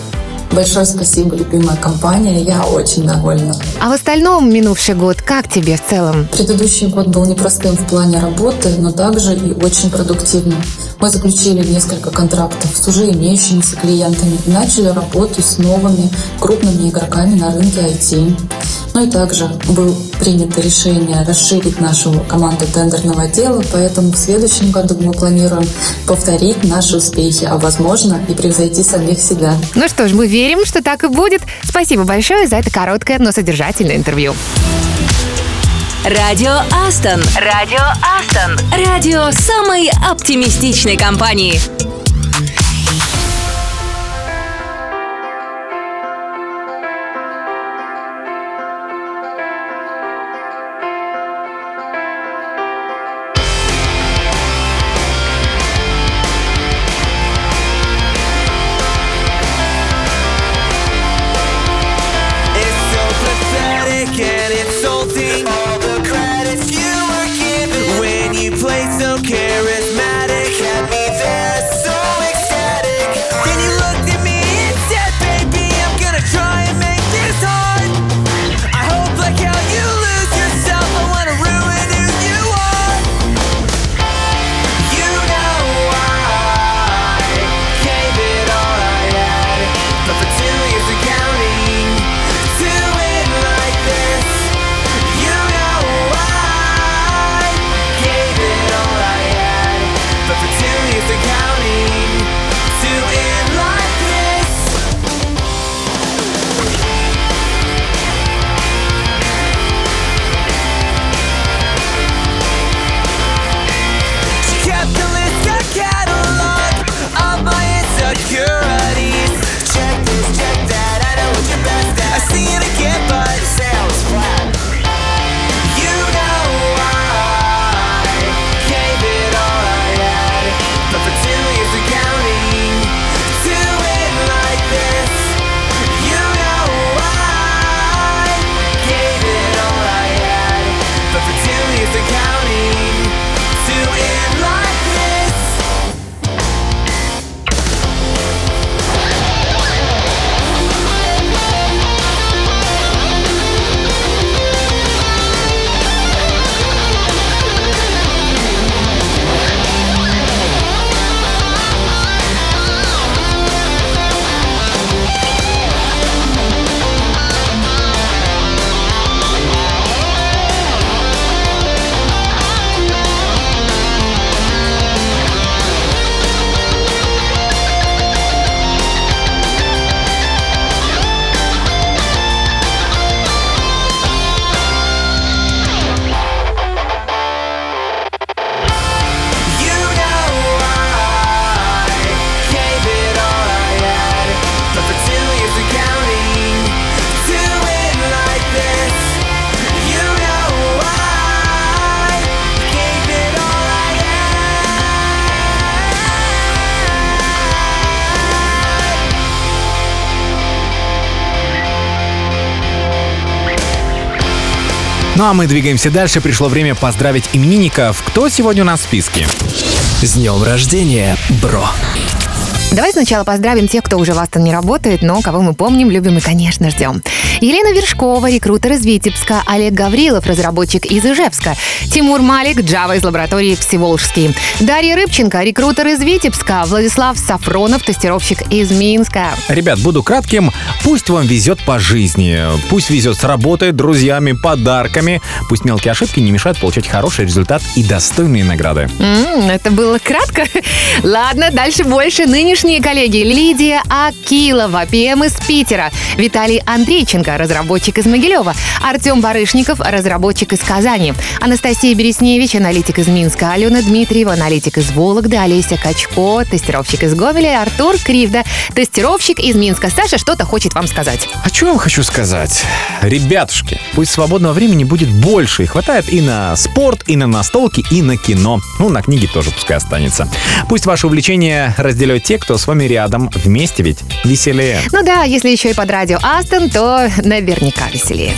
Большое спасибо, любимая компания. Я очень довольна. А в остальном минувший год как тебе в целом? Предыдущий год был непростым в плане работы, но также и очень продуктивным. Мы заключили несколько контрактов с уже имеющимися клиентами начали работу с новыми крупными игроками на рынке IT. Ну и также было принято решение расширить нашу команду тендерного отдела, поэтому в следующем году мы планируем повторить наши успехи, а возможно и превзойти самих себя. Ну что ж, мы верим, что так и будет. Спасибо большое за это короткое, но содержательное интервью. Радио Астон. Радио Астон. Радио самой оптимистичной компании. Ну а мы двигаемся дальше. Пришло время поздравить именинников. Кто сегодня у нас в списке? С днем рождения, бро! Давай сначала поздравим тех, кто уже в Астон не работает, но кого мы помним, любим и, конечно, ждем. Елена Вершкова, рекрутер из Витебска, Олег Гаврилов, разработчик из Ижевска, Тимур Малик, Java из лаборатории Всеволжский, Дарья Рыбченко, рекрутер из Витебска, Владислав Сафронов, тестировщик из Минска. Ребят, буду кратким. Пусть вам везет по жизни. Пусть везет с работой, друзьями, подарками. Пусть мелкие ошибки не мешают получать хороший результат и достойные награды. М, это было кратко. <laughs> Ладно, дальше больше. Нынешние коллеги Лидия Акилова, ПМ из Питера, Виталий Андрейченко, разработчик из Могилева, Артем Барышников, разработчик из Казани, Анастасия Бересневич, аналитик из Минска, Алена Дмитриева, аналитик из Вологды, Олеся Качко, тестировщик из Гомеля, Артур Кривда, тестировщик из Минска. Саша что-то хочет вам сказать. А что я вам хочу сказать? Ребятушки, пусть свободного времени будет больше. И хватает и на спорт, и на настолки, и на кино. Ну, на книги тоже пускай останется. Пусть ваши увлечения разделяют те, кто с вами рядом. Вместе ведь веселее. Ну да, если еще и под радио Астон, то наверняка веселее.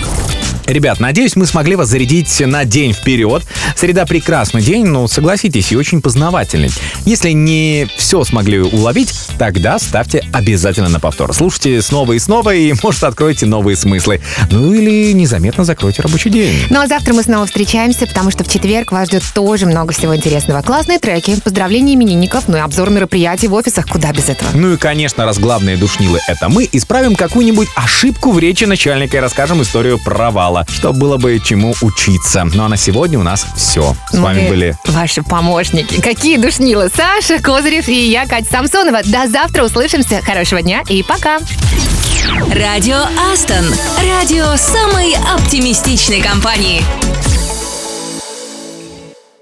Ребят, надеюсь, мы смогли вас зарядить на день вперед. Среда прекрасный день, но согласитесь, и очень познавательный. Если не все смогли уловить, тогда ставьте обязательно на повтор. Слушайте снова и снова, и, может, откроете новые смыслы. Ну или незаметно закройте рабочий день. Ну а завтра мы снова встречаемся, потому что в четверг вас ждет тоже много всего интересного. Классные треки, поздравления именинников, ну и обзор мероприятий в офисах, куда без этого. Ну и, конечно, раз главные душнилы — это мы, исправим какую-нибудь ошибку в речи начальника и расскажем историю провала, что было бы чему учиться. Ну а на сегодня у нас все. С вами Мы были Ваши помощники. Какие душнилы. Саша Козырев и я, Катя Самсонова. До завтра услышимся. Хорошего дня и пока. Радио Астон. Радио самой оптимистичной компании.